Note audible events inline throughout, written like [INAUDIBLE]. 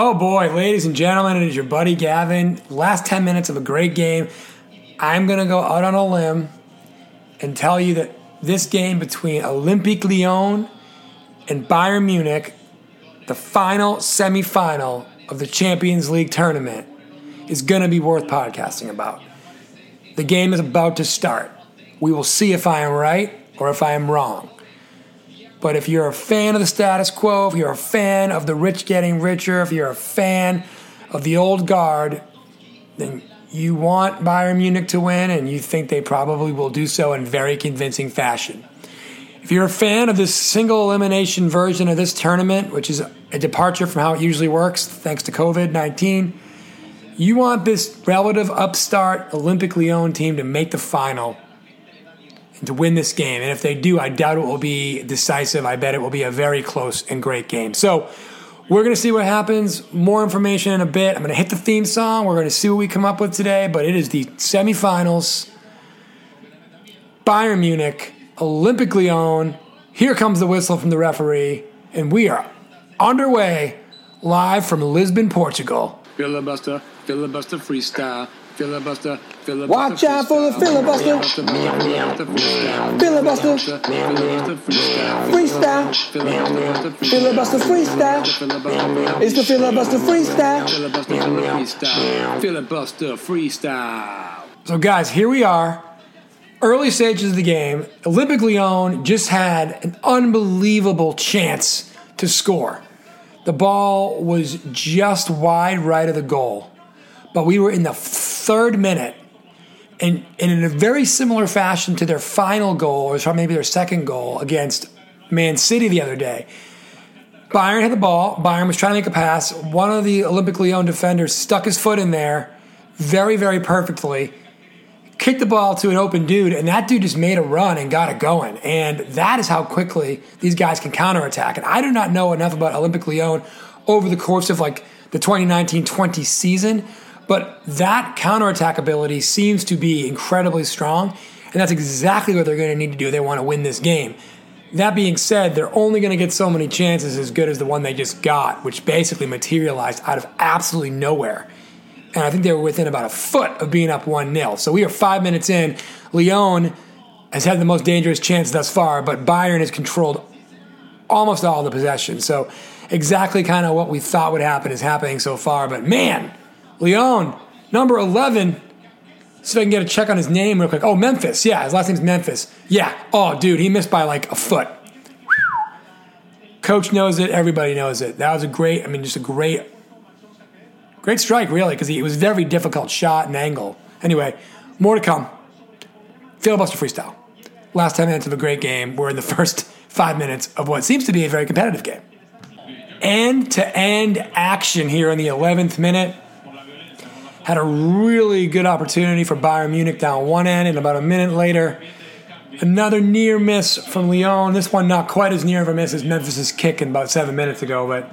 Oh boy, ladies and gentlemen, it is your buddy Gavin. Last 10 minutes of a great game. I'm going to go out on a limb and tell you that this game between Olympique Lyon and Bayern Munich, the final semifinal of the Champions League tournament, is going to be worth podcasting about. The game is about to start. We will see if I am right or if I am wrong. But if you're a fan of the status quo, if you're a fan of the rich getting richer, if you're a fan of the old guard, then you want Bayern Munich to win and you think they probably will do so in very convincing fashion. If you're a fan of this single elimination version of this tournament, which is a departure from how it usually works thanks to COVID 19, you want this relative upstart Olympique Lyon team to make the final to win this game. And if they do, I doubt it will be decisive. I bet it will be a very close and great game. So we're going to see what happens. More information in a bit. I'm going to hit the theme song. We're going to see what we come up with today. But it is the semifinals. Bayern Munich, Olympique Lyon. Here comes the whistle from the referee. And we are underway live from Lisbon, Portugal. Filibuster, filibuster freestyle. Filibuster, filibuster. Watch out for the filibuster. Filibuster. Freestyle. Filibuster freestyle. It's the filibuster freestyle. Filibuster freestyle. So, guys, here we are. Early stages of the game. Olympique Lyon just had an unbelievable chance to score. The ball was just wide right of the goal. But we were in the third minute, and, and in a very similar fashion to their final goal, or maybe their second goal against Man City the other day. Bayern had the ball. Bayern was trying to make a pass. One of the Olympique Lyon defenders stuck his foot in there very, very perfectly, kicked the ball to an open dude, and that dude just made a run and got it going. And that is how quickly these guys can counterattack. And I do not know enough about Olympique Lyon over the course of like the 2019 20 season, but that counterattack ability seems to be incredibly strong. And that's exactly what they're going to need to do. They want to win this game. That being said, they're only going to get so many chances as good as the one they just got, which basically materialized out of absolutely nowhere. And I think they were within about a foot of being up 1 0. So we are five minutes in. Lyon has had the most dangerous chance thus far, but Bayern has controlled almost all the possession. So exactly kind of what we thought would happen is happening so far. But man, Lyon, number 11. See if I can get a check on his name real quick. Oh, Memphis. Yeah, his last name's Memphis. Yeah. Oh, dude, he missed by like a foot. Coach knows it. Everybody knows it. That was a great, I mean, just a great, great strike, really, because it was a very difficult shot and angle. Anyway, more to come. Filibuster freestyle. Last 10 minutes of a great game. We're in the [LAUGHS] first five minutes of what seems to be a very competitive game. End to end action here in the 11th minute had a really good opportunity for Bayern Munich down one end, and about a minute later, another near miss from Lyon. This one not quite as near of a miss as Memphis' kick in about seven minutes ago, but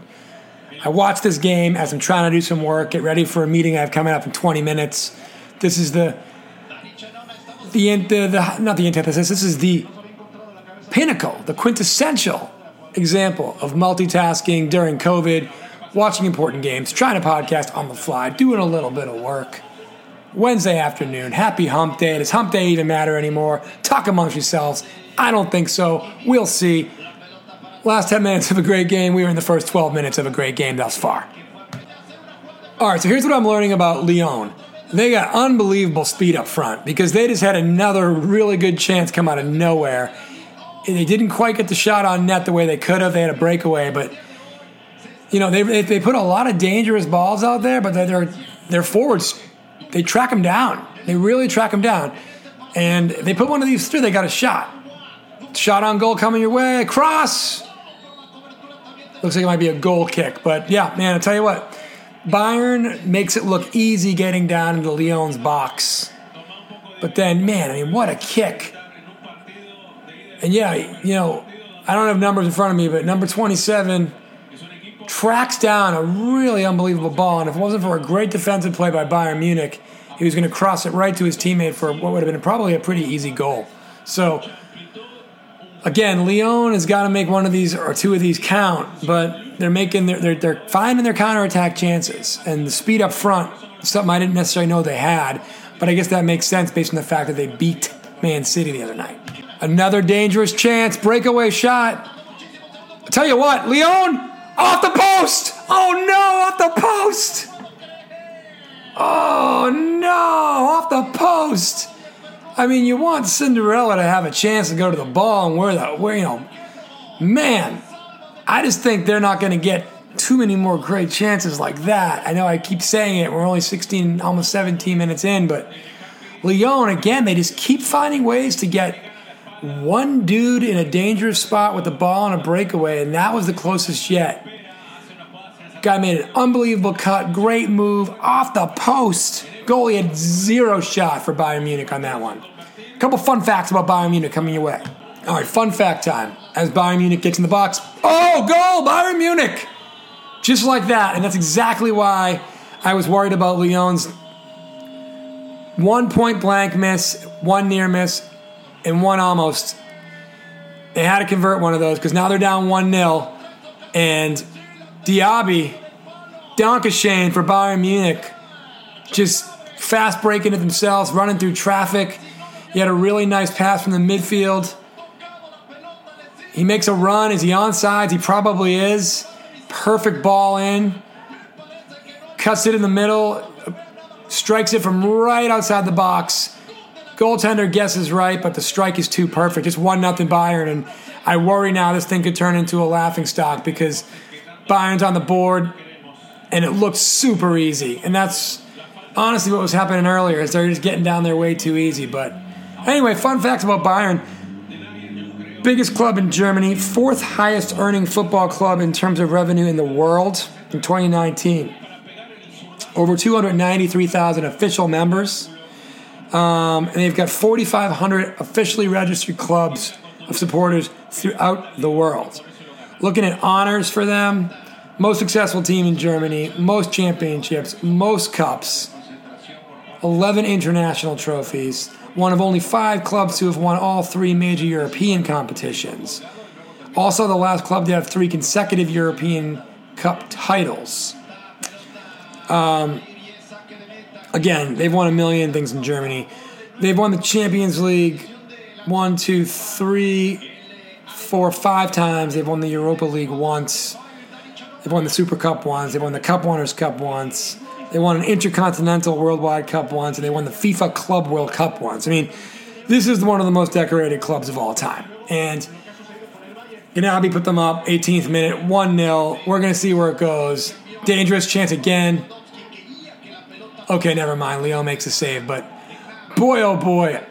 I watched this game as I'm trying to do some work, get ready for a meeting I have coming up in 20 minutes. This is the the, the, the not the antithesis. This is the pinnacle, the quintessential example of multitasking during COVID watching important games, trying to podcast on the fly, doing a little bit of work. Wednesday afternoon, happy hump day. Does hump day even matter anymore? Talk amongst yourselves. I don't think so. We'll see. Last 10 minutes of a great game. We were in the first 12 minutes of a great game thus far. All right, so here's what I'm learning about Lyon. They got unbelievable speed up front because they just had another really good chance come out of nowhere. They didn't quite get the shot on net the way they could have. They had a breakaway, but you know, they, they put a lot of dangerous balls out there, but their their forwards they track them down. They really track them down, and they put one of these through. They got a shot, shot on goal coming your way, cross. Looks like it might be a goal kick, but yeah, man, I tell you what, Bayern makes it look easy getting down into Lyon's box, but then, man, I mean, what a kick! And yeah, you know, I don't have numbers in front of me, but number twenty-seven tracks down a really unbelievable ball. And if it wasn't for a great defensive play by Bayern Munich, he was going to cross it right to his teammate for what would have been probably a pretty easy goal. So again, Lyon has got to make one of these or two of these count, but they're making their, they're, they're finding their counterattack chances and the speed up front, something I didn't necessarily know they had, but I guess that makes sense based on the fact that they beat Man City the other night. Another dangerous chance, breakaway shot. I tell you what, Lyon off the post. Oh no, off the post. Oh no, off the post. I mean, you want Cinderella to have a chance to go to the ball and wear the where you know, man. I just think they're not going to get too many more great chances like that. I know I keep saying it. We're only 16, almost 17 minutes in, but Lyon again, they just keep finding ways to get one dude in a dangerous spot with the ball on a breakaway, and that was the closest yet. Guy made an unbelievable cut, great move off the post. Goalie had zero shot for Bayern Munich on that one. A couple fun facts about Bayern Munich coming your way. All right, fun fact time. As Bayern Munich gets in the box, oh, goal, Bayern Munich! Just like that, and that's exactly why I was worried about Lyon's one point blank miss, one near miss, and one almost. They had to convert one of those because now they're down 1 0. And Diaby, Donkashane for Bayern Munich, just fast breaking it themselves, running through traffic. He had a really nice pass from the midfield. He makes a run. Is he on sides? He probably is. Perfect ball in. Cuts it in the middle. Strikes it from right outside the box. Goaltender guesses right, but the strike is too perfect. It's one nothing Bayern, and I worry now this thing could turn into a laughing stock because Bayern's on the board, and it looks super easy. And that's honestly what was happening earlier. Is they're just getting down there way too easy. But anyway, fun facts about Bayern: biggest club in Germany, fourth highest earning football club in terms of revenue in the world in 2019. Over 293,000 official members. Um, and they've got 4,500 officially registered clubs of supporters throughout the world. Looking at honors for them, most successful team in Germany, most championships, most cups, 11 international trophies, one of only five clubs to have won all three major European competitions. Also, the last club to have three consecutive European Cup titles. Um, again, they've won a million things in Germany. They've won the Champions League one, two, three, four, five times. They've won the Europa League once. They've won the Super Cup once. They've won the Cup Winners' Cup once. They won an Intercontinental Worldwide Cup once, and they won the FIFA Club World Cup once. I mean, this is one of the most decorated clubs of all time. And Gnabry put them up, 18th minute, 1 0. We're going to see where it goes. Dangerous chance again. Okay, never mind. Leo makes a save, but boy, oh boy,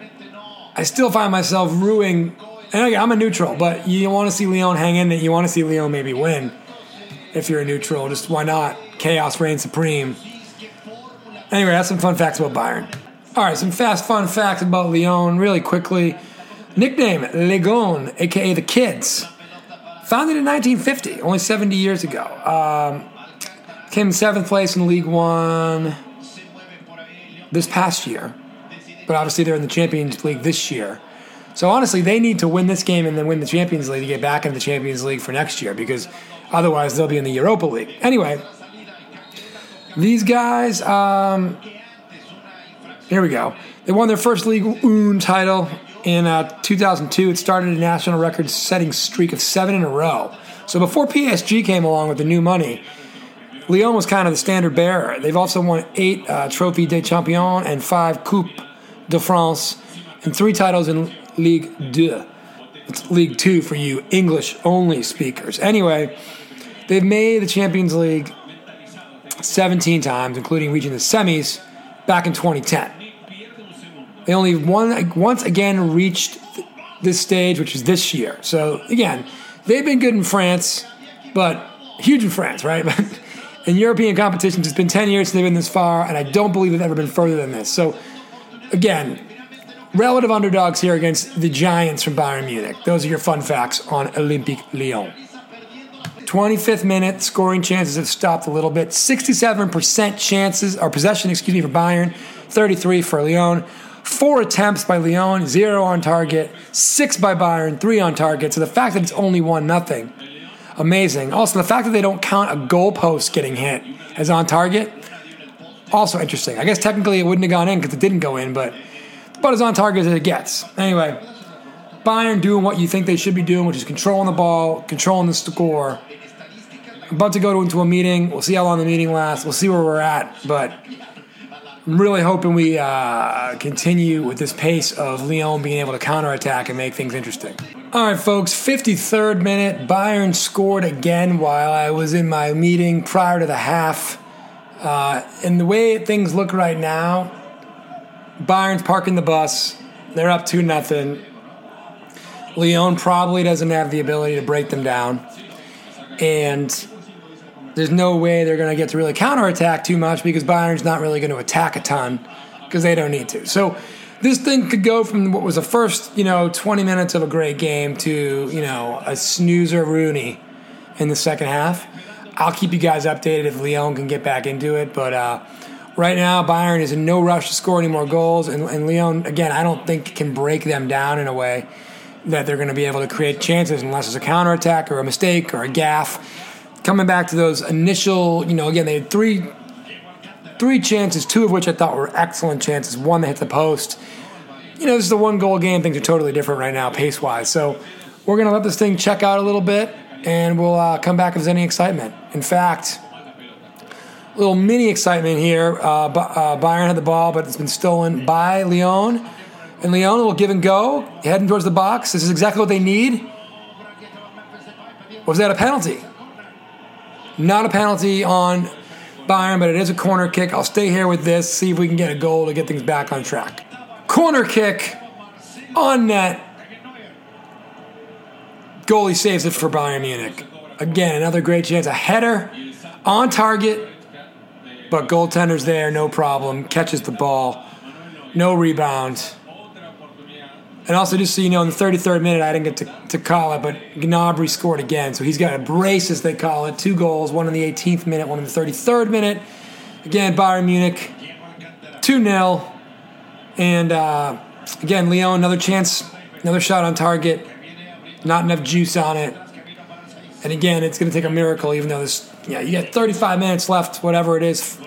I still find myself ruining. And I'm a neutral, but you want to see Lyon hang in. That you want to see Lyon maybe win. If you're a neutral, just why not? Chaos reigns supreme. Anyway, that's some fun facts about Bayern. All right, some fast fun facts about Lyon, really quickly. Nickname Les Gones, aka the Kids. Founded in 1950, only 70 years ago. Um, came in seventh place in League One this past year, but obviously they're in the Champions League this year. So honestly, they need to win this game and then win the Champions League to get back into the Champions League for next year because otherwise they'll be in the Europa League. Anyway, these guys, um, here we go. They won their first League One title in uh, 2002. It started a national record setting streak of seven in a row. So before PSG came along with the new money, Lyon was kind of the standard bearer. They've also won eight uh, Trophée des Champions and five Coupe de France and three titles in Ligue 2. It's League 2 for you English only speakers. Anyway, they've made the Champions League 17 times, including reaching the semis back in 2010. They only one once again reached this stage, which is this year. So again, they've been good in France, but huge in France, right? [LAUGHS] in European competitions, it's been 10 years since they've been this far, and I don't believe they've ever been further than this. So again, relative underdogs here against the Giants from Bayern Munich. Those are your fun facts on Olympique Lyon. 25th minute, scoring chances have stopped a little bit. 67% chances, or possession, excuse me, for Bayern, 33 for Lyon. Four attempts by Lyon, zero on target, six by Bayern, three on target. So the fact that it's only one nothing, amazing. Also, the fact that they don't count a goalpost getting hit as on target, also interesting. I guess technically it wouldn't have gone in because it didn't go in, but about as on target as it gets. Anyway, Bayern doing what you think they should be doing, which is controlling the ball, controlling the score. About to go into a meeting. We'll see how long the meeting lasts. We'll see where we're at, but I'm really hoping we uh, continue with this pace of Lyon being able to counterattack and make things interesting. All right, folks, 53rd minute. Bayern scored again while I was in my meeting prior to the half. Uh, and the way things look right now, Bayern's parking the bus. They're up 2 nothing. Lyon probably doesn't have the ability to break them down. And there's no way they're going to get to really counterattack too much because Bayern's not really going to attack a ton because they don't need to. So this thing could go from what was the first, you know, 20 minutes of a great game to, you know, a snoozer Rooney in the second half. I'll keep you guys updated if Lyon can get back into it, but uh, right now Bayern is in no rush to score any more goals, and, and Lyon, again, I don't think can break them down in a way that they're going to be able to create chances unless it's a counterattack or a mistake or a gaff coming back to those initial, you know, again, they had three three chances, two of which I thought were excellent chances. One that hit the post. You know, this is the one goal game. Things are totally different right now, pace wise. So we're going to let this thing check out a little bit and we'll uh, come back if there's any excitement. In fact, a little mini excitement here. Uh, uh, Bayern had the ball, but it's been stolen by Lyon. And Lyon will give and go, heading towards the box. This is exactly what they need. Was that a penalty? Not a penalty on Bayern, but it is a corner kick. I'll stay here with this, see if we can get a goal to get things back on track. Corner kick on net. Goalie saves it for Bayern Munich. Again, another great chance. A header on target, but goaltender's there, no problem. Catches the ball, no rebound. And also, just so you know, in the 33rd minute, I didn't get to, to call it, but Gnabry scored again. So he's got a brace, as they call it. Two goals, one in the 18th minute, one in the 33rd minute. Again, Bayern Munich, 2 0. And uh, again, Lyon, another chance, another shot on target. Not enough juice on it. And again, it's going to take a miracle, even though this, yeah, you got 35 minutes left, whatever it is.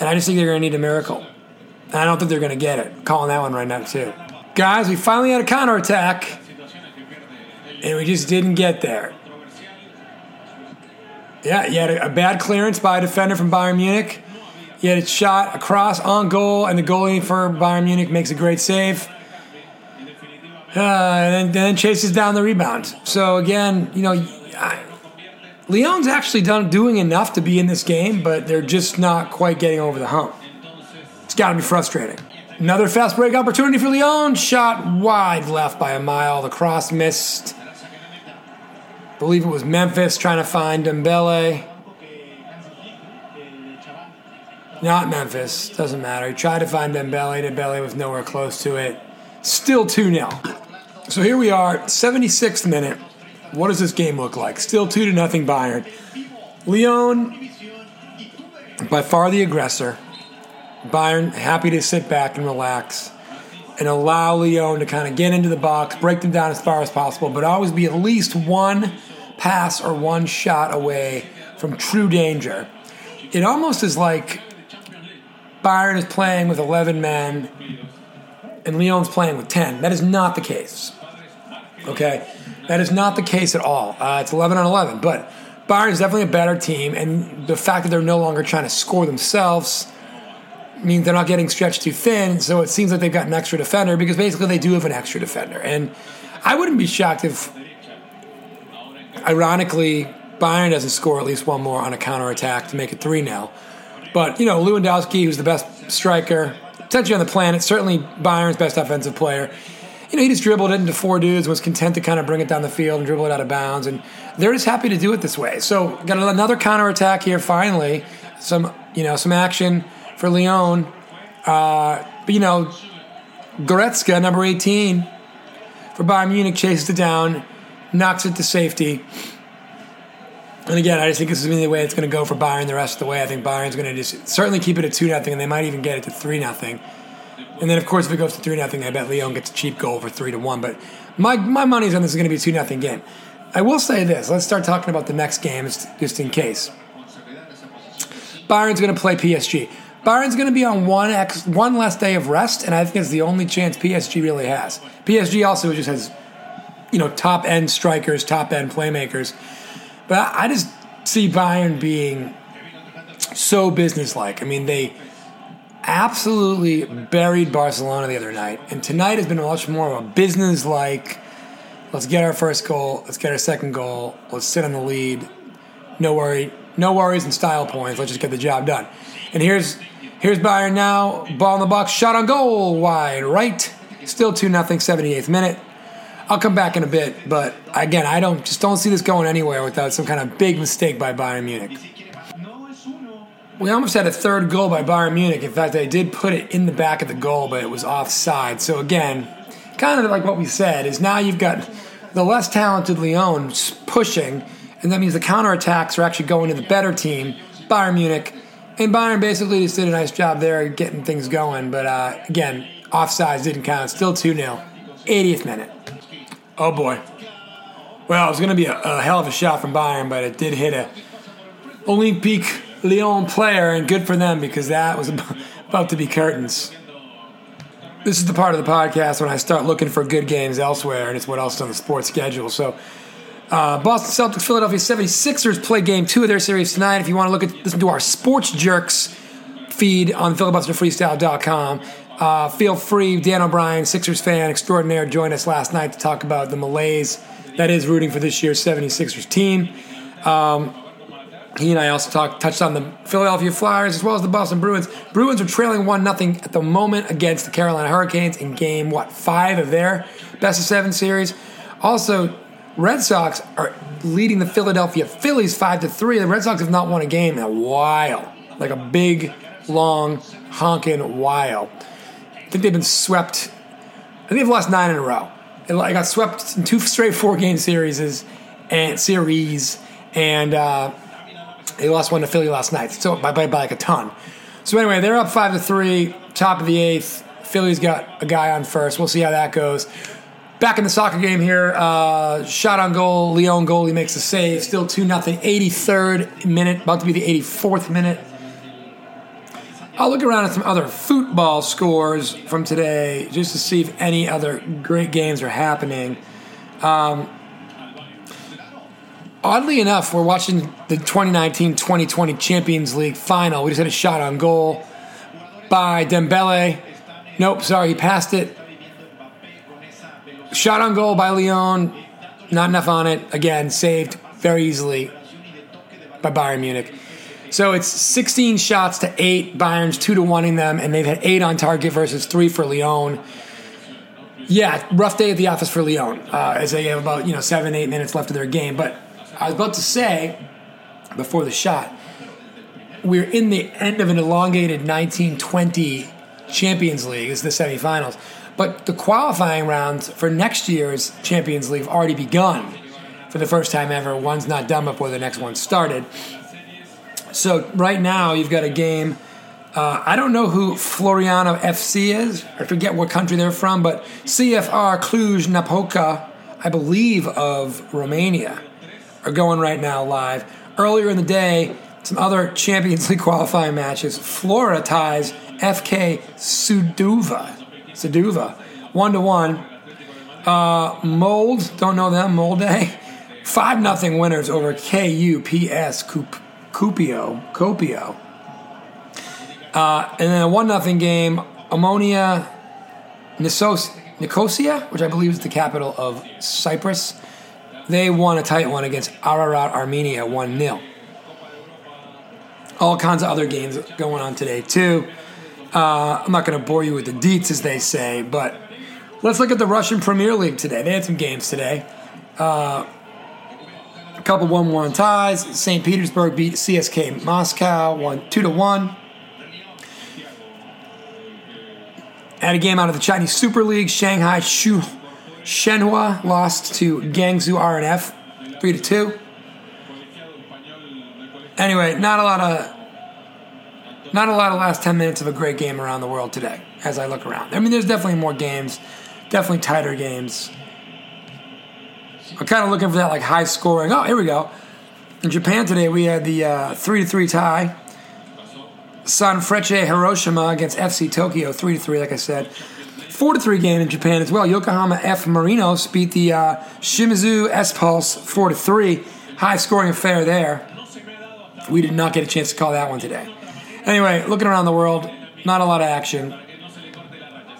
And I just think they're going to need a miracle. And I don't think they're going to get it. Calling that one right now, too. Guys, we finally had a counterattack, and we just didn't get there. Yeah, he had a, a bad clearance by a defender from Bayern Munich. You had a shot across on goal, and the goalie for Bayern Munich makes a great save. Uh, and then chases down the rebound. So again, you know, I, Lyon's actually done doing enough to be in this game, but they're just not quite getting over the hump. It's got to be frustrating. Another fast break opportunity for Lyon. Shot wide left by a mile. The cross missed. I believe it was Memphis trying to find Dembele. Not Memphis. Doesn't matter. He tried to find Dembele. Dembele was nowhere close to it. Still 2 0. So here we are, 76th minute. What does this game look like? Still 2 to nothing Bayern. Lyon, by far the aggressor. Bayern happy to sit back and relax and allow Lyon to kind of get into the box, break them down as far as possible, but always be at least one pass or one shot away from true danger. It almost is like Bayern is playing with 11 men and Lyon's playing with 10. That is not the case. Okay? That is not the case at all. Uh, it's 11 on 11, but Bayern is definitely a better team, and the fact that they're no longer trying to score themselves means they're not getting stretched too thin. So it seems like they've got an extra defender because basically they do have an extra defender. And I wouldn't be shocked if, ironically, Bayern doesn't score at least one more on a counterattack to make it 3 0. But, you know, Lewandowski, who's the best striker, potentially on the planet, certainly Bayern's best offensive player. You know, he just dribbled it into four dudes, was content to kind of bring it down the field and dribble it out of bounds. And they're just happy to do it this way. So, got another counterattack here finally. Some, you know, some action for Lyon. Uh, but, you know, Goretzka, number 18, for Bayern Munich, chases it down, knocks it to safety. And again, I just think this is going to be the way it's going to go for Bayern the rest of the way. I think Bayern's going to just certainly keep it at 2 0, and they might even get it to 3 0. And then, of course, if it goes to 3 nothing, I bet Lyon gets a cheap goal for 3 to 1. But my, my money's on this is going to be a 2 nothing game. I will say this. Let's start talking about the next game just in case. Bayern's going to play PSG. Bayern's going to be on one ex, one less day of rest, and I think it's the only chance PSG really has. PSG also just has, you know, top end strikers, top end playmakers, but I, I just see Bayern being so businesslike. I mean, they absolutely buried Barcelona the other night, and tonight has been much more of a business-like. Let's get our first goal. Let's get our second goal. Let's sit on the lead. No worry, no worries and style points. Let's just get the job done. And here's here's Bayern now. Ball in the box, shot on goal, wide right. Still two nothing, 78th minute. I'll come back in a bit, but again, I don't just don't see this going anywhere without some kind of big mistake by Bayern Munich. We almost had a third goal by Bayern Munich. In fact, they did put it in the back of the goal, but it was offside. So again, kind of like what we said is now you've got the less talented Lyon pushing, and that means the counterattacks are actually going to the better team, Bayern Munich. And Bayern basically just did a nice job there getting things going. But uh, again, offsides didn't count. Still 2 0. 80th minute. Oh boy. Well, it was going to be a, a, hell of a shot from Bayern, but it did hit a Olympique Lyon player, and good for them because that was about to be curtains. This is the part of the podcast when I start looking for good games elsewhere, and it's what else is on the sports schedule. So, uh, Boston Celtics, Philadelphia 76ers play game two of their series tonight. If you want to look at listen to our Sports Jerks feed on filibusterfreestyle.com, uh, feel free. Dan O'Brien, Sixers fan extraordinaire, joined us last night to talk about the malaise that is rooting for this year's 76ers team. Um, he and I also talked touched on the Philadelphia Flyers as well as the Boston Bruins. Bruins are trailing one nothing at the moment against the Carolina Hurricanes in game what five of their best of seven series. Also, Red Sox are leading the Philadelphia Phillies five to three. The Red Sox have not won a game in a while, like a big, long, honking while. I think they've been swept. I think they've lost nine in a row. I got swept in two straight four game series and series and. Uh, they lost one to Philly last night, so by, by, by like a ton. So anyway, they're up five to three, top of the eighth. Philly's got a guy on first. We'll see how that goes. Back in the soccer game here, uh, shot on goal. Lyon goalie makes a save. Still two nothing. 83rd minute, about to be the 84th minute. I'll look around at some other football scores from today just to see if any other great games are happening. Um, oddly enough, we're watching the 2019 2020 Champions League final. We just had a shot on goal by Dembele. Nope, sorry, he passed it. Shot on goal by Lyon. Not enough on it. Again, saved very easily by Bayern Munich. So it's 16 shots to 8. Bayern's 2 to 1 in them, and they've had 8 on target versus 3 for Lyon. Yeah, rough day at the office for Lyon uh, as they have about you know seven, eight minutes left of their game. But I was about to say before the shot, we're in the end of an elongated 1920 Champions League. Is the semifinals. But the qualifying rounds for next year's Champions League have already begun for the first time ever. One's not done before the next one started. So right now you've got a game. Uh, I don't know who Floriana FC is. I forget what country they're from, but CFR Cluj Napoca, I believe, of Romania, are going right now live. Earlier in the day, some other [LAUGHS] Champions League qualifying matches. Flora ties FK Suduva. Suduva. One to one. Uh, Mold, don't know them, Molde. [LAUGHS] 5 nothing winners over KUPS Cupio. Copio. Uh, and then a 1 0 game, Omonia Nisos, Nicosia, which I believe is the capital of Cyprus. They won a tight one against Ararat Armenia 1 0. All kinds of other games going on today, too. Uh, I'm not going to bore you with the deets, as they say, but let's look at the Russian Premier League today. They had some games today. Uh, a couple 1 1 ties. St. Petersburg beat CSK Moscow 1 2 to 1. Had a game out of the Chinese Super League. Shanghai Shu Shenhua lost to Guangzhou R&F 3 to 2. Anyway, not a lot of not a lot of last 10 minutes of a great game around the world today as I look around. I mean, there's definitely more games, definitely tighter games. I'm kind of looking for that like high scoring. Oh, here we go. In Japan today, we had the uh, 3 to 3 tie. Sanfrecce Hiroshima against FC Tokyo, 3 to 3, like I said. 4 to 3 game in Japan as well. Yokohama F. Marinos beat the uh, Shimizu S Pulse 4 to 3. High scoring affair there. We did not get a chance to call that one today. Anyway, looking around the world, not a lot of action.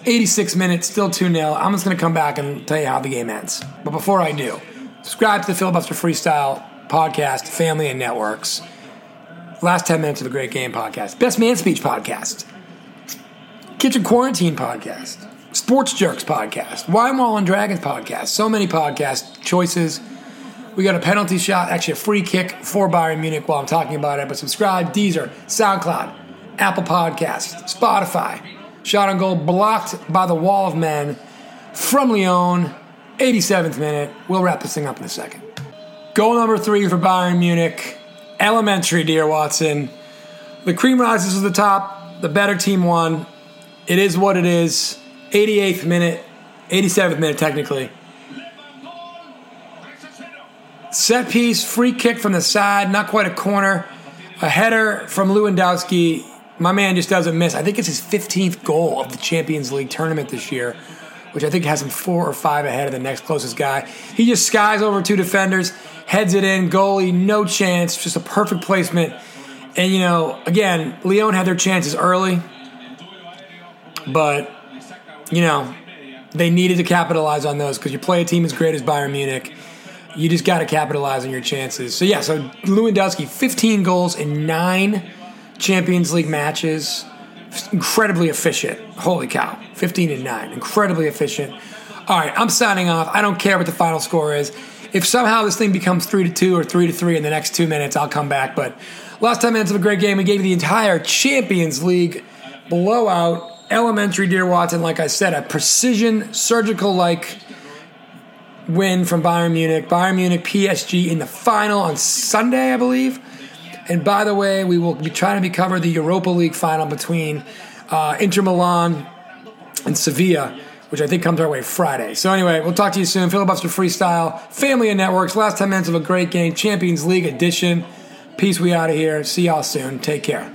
86 minutes, still 2 0. I'm just going to come back and tell you how the game ends. But before I do, subscribe to the Filibuster Freestyle podcast, Family and Networks. Last 10 minutes of the Great Game podcast. Best Man Speech podcast. Kitchen Quarantine podcast. Sports Jerks podcast. Wine Wall and Dragons podcast. So many podcast choices. We got a penalty shot, actually a free kick for Bayern Munich while I'm talking about it. But subscribe, Deezer, SoundCloud, Apple Podcasts, Spotify. Shot on goal blocked by the wall of men from Lyon, 87th minute. We'll wrap this thing up in a second. Goal number three for Bayern Munich. Elementary, dear Watson. The cream rises to the top. The better team won. It is what it is. 88th minute, 87th minute, technically. Set piece, free kick from the side, not quite a corner. A header from Lewandowski. My man just doesn't miss. I think it's his 15th goal of the Champions League tournament this year, which I think has him four or five ahead of the next closest guy. He just skies over two defenders, heads it in, goalie, no chance, just a perfect placement. And, you know, again, Lyon had their chances early, but, you know, they needed to capitalize on those because you play a team as great as Bayern Munich. You just got to capitalize on your chances. So, yeah, so Lewandowski, 15 goals in nine Champions League matches. Incredibly efficient. Holy cow. 15 and 9. Incredibly efficient. All right, I'm signing off. I don't care what the final score is. If somehow this thing becomes 3 to 2 or 3 to 3 in the next two minutes, I'll come back. But last 10 minutes of a great game, we gave you the entire Champions League blowout. Elementary, dear Watson, like I said, a precision, surgical like win from Bayern Munich. Bayern Munich, PSG in the final on Sunday, I believe. And by the way, we will be trying to be cover the Europa League final between uh, Inter Milan and Sevilla, which I think comes our way Friday. So anyway, we'll talk to you soon. Filibuster Freestyle, Family and Networks, last 10 minutes of a great game, Champions League edition. Peace, we out of here. See y'all soon. Take care.